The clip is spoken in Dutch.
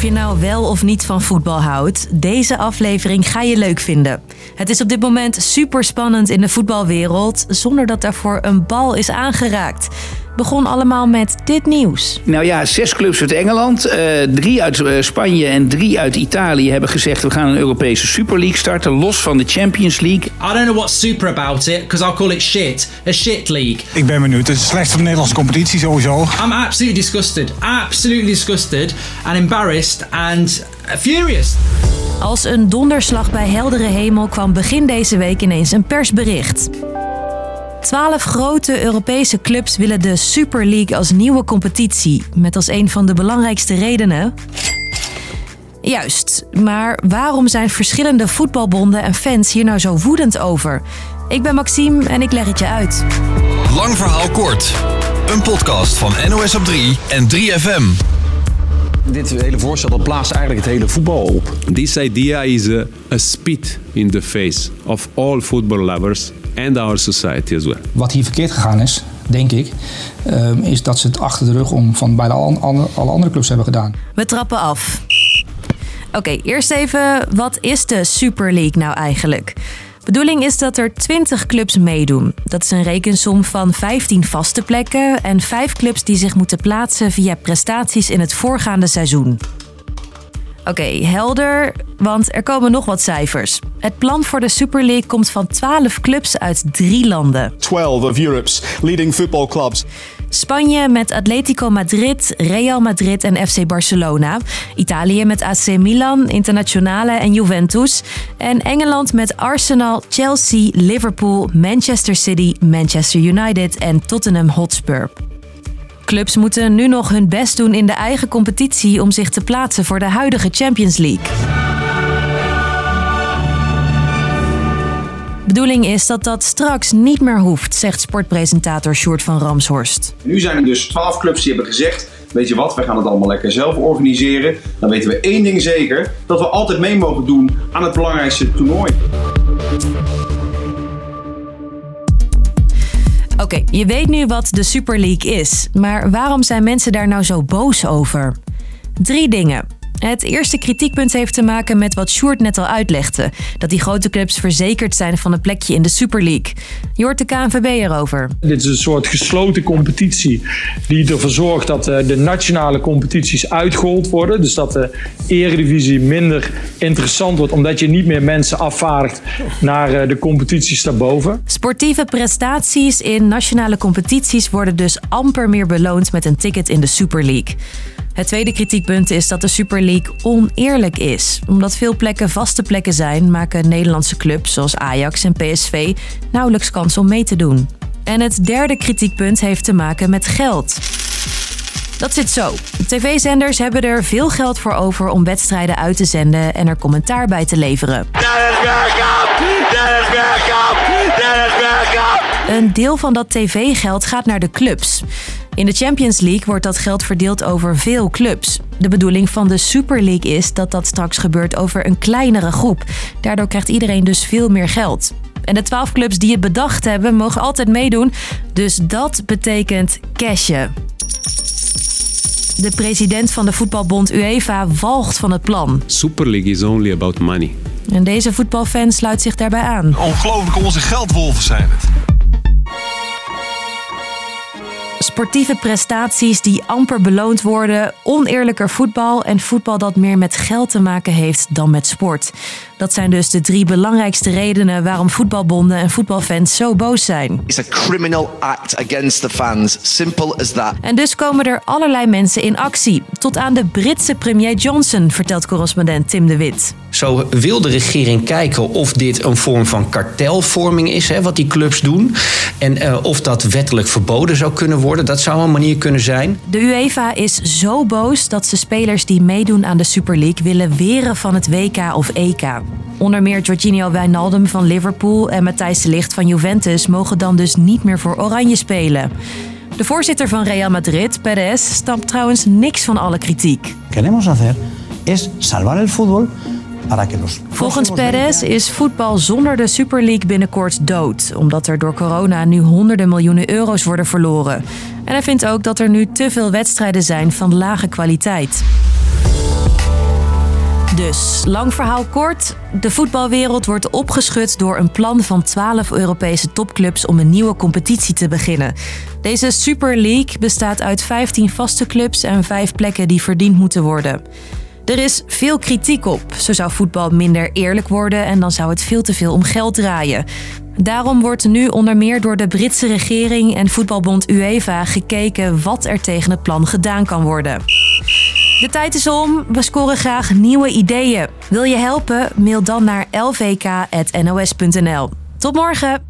Of je nou wel of niet van voetbal houdt, deze aflevering ga je leuk vinden. Het is op dit moment super spannend in de voetbalwereld zonder dat daarvoor een bal is aangeraakt begon allemaal met dit nieuws. Nou ja, zes clubs uit Engeland, uh, drie uit uh, Spanje en drie uit Italië hebben gezegd we gaan een Europese Super League starten, los van de Champions League. I don't know what's super about it, because I'll call it shit. A shit league. Ik ben benieuwd. Het is slecht voor de Nederlandse competitie sowieso. I'm absolutely disgusted. Absolutely disgusted and embarrassed and furious. Als een donderslag bij heldere hemel kwam begin deze week ineens een persbericht. Twaalf grote Europese clubs willen de Super League als nieuwe competitie. Met als een van de belangrijkste redenen. Juist, maar waarom zijn verschillende voetbalbonden en fans hier nou zo woedend over? Ik ben Maxime en ik leg het je uit. Lang verhaal kort. Een podcast van NOS op 3 en 3FM. Dit hele voorstel dat blaast eigenlijk het hele voetbal op. This idea is a, a spit in the face of all football lovers and our society as well. Wat hier verkeerd gegaan is, denk ik, ehm, is dat ze het achter de rug om van bijna alle, alle andere clubs hebben gedaan. We trappen af. Oké, eerst even, wat is de Super League nou eigenlijk? Bedoeling is dat er 20 clubs meedoen. Dat is een rekensom van 15 vaste plekken en 5 clubs die zich moeten plaatsen via prestaties in het voorgaande seizoen. Oké, helder, want er komen nog wat cijfers. Het plan voor de Super League komt van 12 clubs uit drie landen. 12 of Europe's leading football clubs. Spanje met Atletico Madrid, Real Madrid en FC Barcelona. Italië met AC Milan, Internationale en Juventus. En Engeland met Arsenal, Chelsea, Liverpool, Manchester City, Manchester United en Tottenham Hotspur. Clubs moeten nu nog hun best doen in de eigen competitie om zich te plaatsen voor de huidige Champions League. Bedoeling is dat dat straks niet meer hoeft, zegt sportpresentator Sjoerd van Ramshorst. Nu zijn er dus twaalf clubs die hebben gezegd: Weet je wat, we gaan het allemaal lekker zelf organiseren. Dan weten we één ding zeker: dat we altijd mee mogen doen aan het belangrijkste toernooi. Oké, je weet nu wat de Super League is, maar waarom zijn mensen daar nou zo boos over? Drie dingen. Het eerste kritiekpunt heeft te maken met wat Sjoerd net al uitlegde: dat die grote clubs verzekerd zijn van een plekje in de Super League. Je hoort de KNVB erover. Dit is een soort gesloten competitie die ervoor zorgt dat eh, de nationale competities uitgehold worden. Dus dat de eredivisie minder interessant wordt, omdat je niet meer mensen afvaardigt naar eh, de competities daarboven. Sportieve prestaties in nationale competities worden dus amper meer beloond met een ticket in de Super League. Het tweede kritiekpunt is dat de Super League oneerlijk is. Omdat veel plekken vaste plekken zijn, maken Nederlandse clubs zoals Ajax en PSV nauwelijks kans om mee te doen. En het derde kritiekpunt heeft te maken met geld. Dat zit zo. TV-zenders hebben er veel geld voor over om wedstrijden uit te zenden en er commentaar bij te leveren. Een deel van dat tv-geld gaat naar de clubs. In de Champions League wordt dat geld verdeeld over veel clubs. De bedoeling van de Super League is dat dat straks gebeurt over een kleinere groep. Daardoor krijgt iedereen dus veel meer geld. En de 12 clubs die het bedacht hebben, mogen altijd meedoen. Dus dat betekent cashen. De president van de voetbalbond UEFA walgt van het plan. Super League is only about money. En deze voetbalfan sluit zich daarbij aan. Ongelooflijk, onze geldwolven zijn het. Sportieve prestaties die amper beloond worden, oneerlijker voetbal en voetbal dat meer met geld te maken heeft dan met sport. Dat zijn dus de drie belangrijkste redenen waarom voetbalbonden en voetbalfans zo boos zijn. It's a criminal act against the fans. Simple as that. En dus komen er allerlei mensen in actie. Tot aan de Britse premier Johnson, vertelt correspondent Tim de Wit. Zo wil de regering kijken of dit een vorm van kartelvorming is, hè, wat die clubs doen. En uh, of dat wettelijk verboden zou kunnen worden. Dat zou een manier kunnen zijn. De UEFA is zo boos dat ze spelers die meedoen aan de Super League willen weren van het WK of EK. Onder meer Jorginho Wijnaldum van Liverpool en Matthijs de Ligt van Juventus mogen dan dus niet meer voor Oranje spelen. De voorzitter van Real Madrid, Perez, stapt trouwens niks van alle kritiek. Queremos hacer es salvar el fútbol Volgens Perez is voetbal zonder de Super League binnenkort dood, omdat er door corona nu honderden miljoenen euro's worden verloren. En hij vindt ook dat er nu te veel wedstrijden zijn van lage kwaliteit. Dus, lang verhaal kort. De voetbalwereld wordt opgeschud door een plan van 12 Europese topclubs om een nieuwe competitie te beginnen. Deze Super League bestaat uit 15 vaste clubs en 5 plekken die verdiend moeten worden. Er is veel kritiek op. Zo zou voetbal minder eerlijk worden en dan zou het veel te veel om geld draaien. Daarom wordt nu onder meer door de Britse regering en voetbalbond UEFA gekeken wat er tegen het plan gedaan kan worden. De tijd is om. We scoren graag nieuwe ideeën. Wil je helpen? Mail dan naar lvk.nos.nl. Tot morgen!